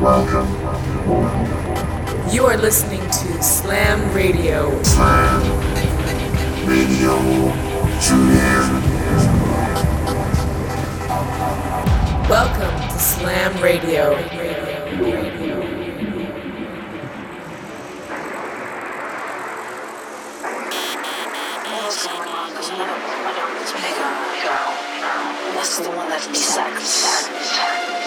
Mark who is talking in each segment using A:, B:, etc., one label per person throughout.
A: You are listening to Slam Radio.
B: Slam Radio. Tune in.
A: Welcome to Slam Radio.
C: That's the one that dissects.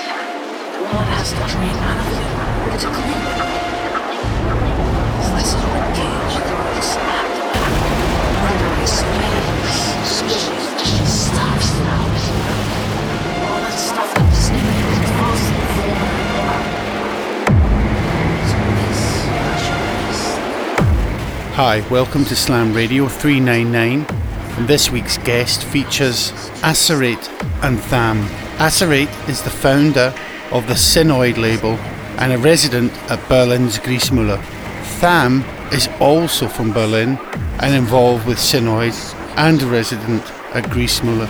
D: Hi, welcome to Slam Radio 399. And this week's guest features Acerate and Tham. Acerate is the founder of the Synoid label and a resident at Berlin's Griessmühle. Tham is also from Berlin and involved with Synoid and a resident at Griessmühle.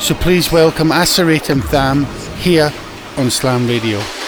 D: So please welcome Acerate and Tham here on Slam Radio.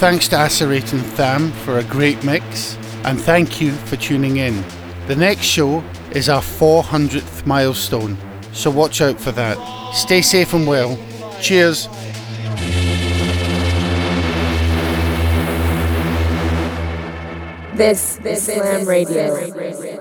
D: Thanks to Acerate and Tham for a great mix, and thank you for tuning in. The next show is our 400th milestone, so watch out for that. Stay safe and well. Cheers.
A: This, this is Slam Radio.